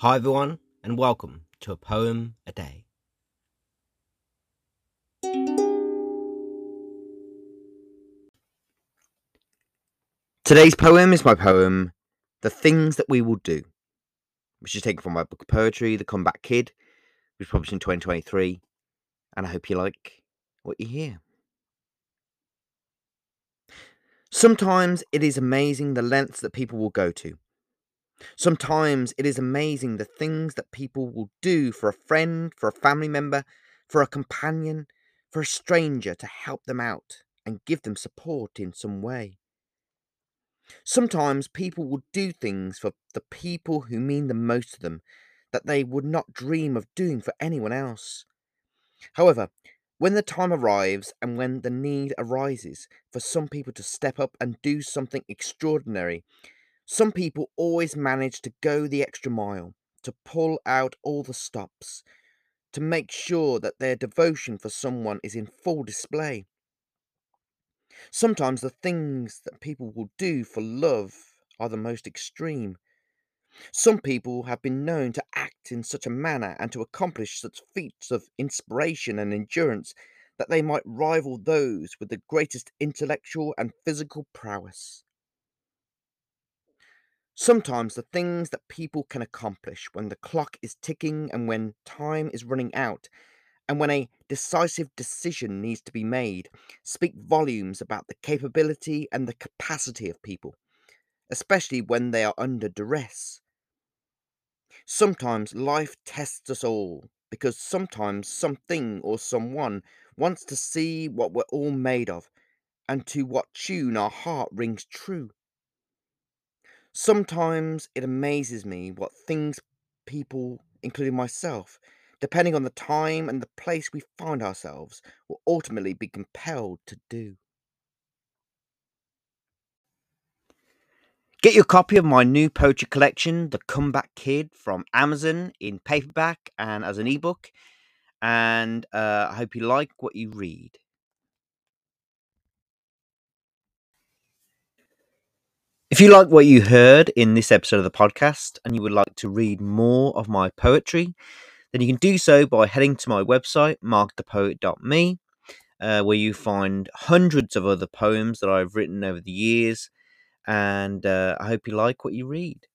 Hi, everyone, and welcome to a poem a day. Today's poem is my poem, The Things That We Will Do, which is taken from my book of poetry, The Comeback Kid, which was published in 2023. And I hope you like what you hear. Sometimes it is amazing the lengths that people will go to Sometimes it is amazing the things that people will do for a friend, for a family member, for a companion, for a stranger to help them out and give them support in some way. Sometimes people will do things for the people who mean the most to them that they would not dream of doing for anyone else. However, when the time arrives and when the need arises for some people to step up and do something extraordinary, some people always manage to go the extra mile, to pull out all the stops, to make sure that their devotion for someone is in full display. Sometimes the things that people will do for love are the most extreme. Some people have been known to act in such a manner and to accomplish such feats of inspiration and endurance that they might rival those with the greatest intellectual and physical prowess. Sometimes the things that people can accomplish when the clock is ticking and when time is running out, and when a decisive decision needs to be made, speak volumes about the capability and the capacity of people, especially when they are under duress. Sometimes life tests us all because sometimes something or someone wants to see what we're all made of and to what tune our heart rings true. Sometimes it amazes me what things people, including myself, depending on the time and the place we find ourselves, will ultimately be compelled to do. Get your copy of my new poetry collection, The Comeback Kid, from Amazon in paperback and as an ebook. And uh, I hope you like what you read. If you like what you heard in this episode of the podcast and you would like to read more of my poetry, then you can do so by heading to my website, markthepoet.me, uh, where you find hundreds of other poems that I've written over the years. And uh, I hope you like what you read.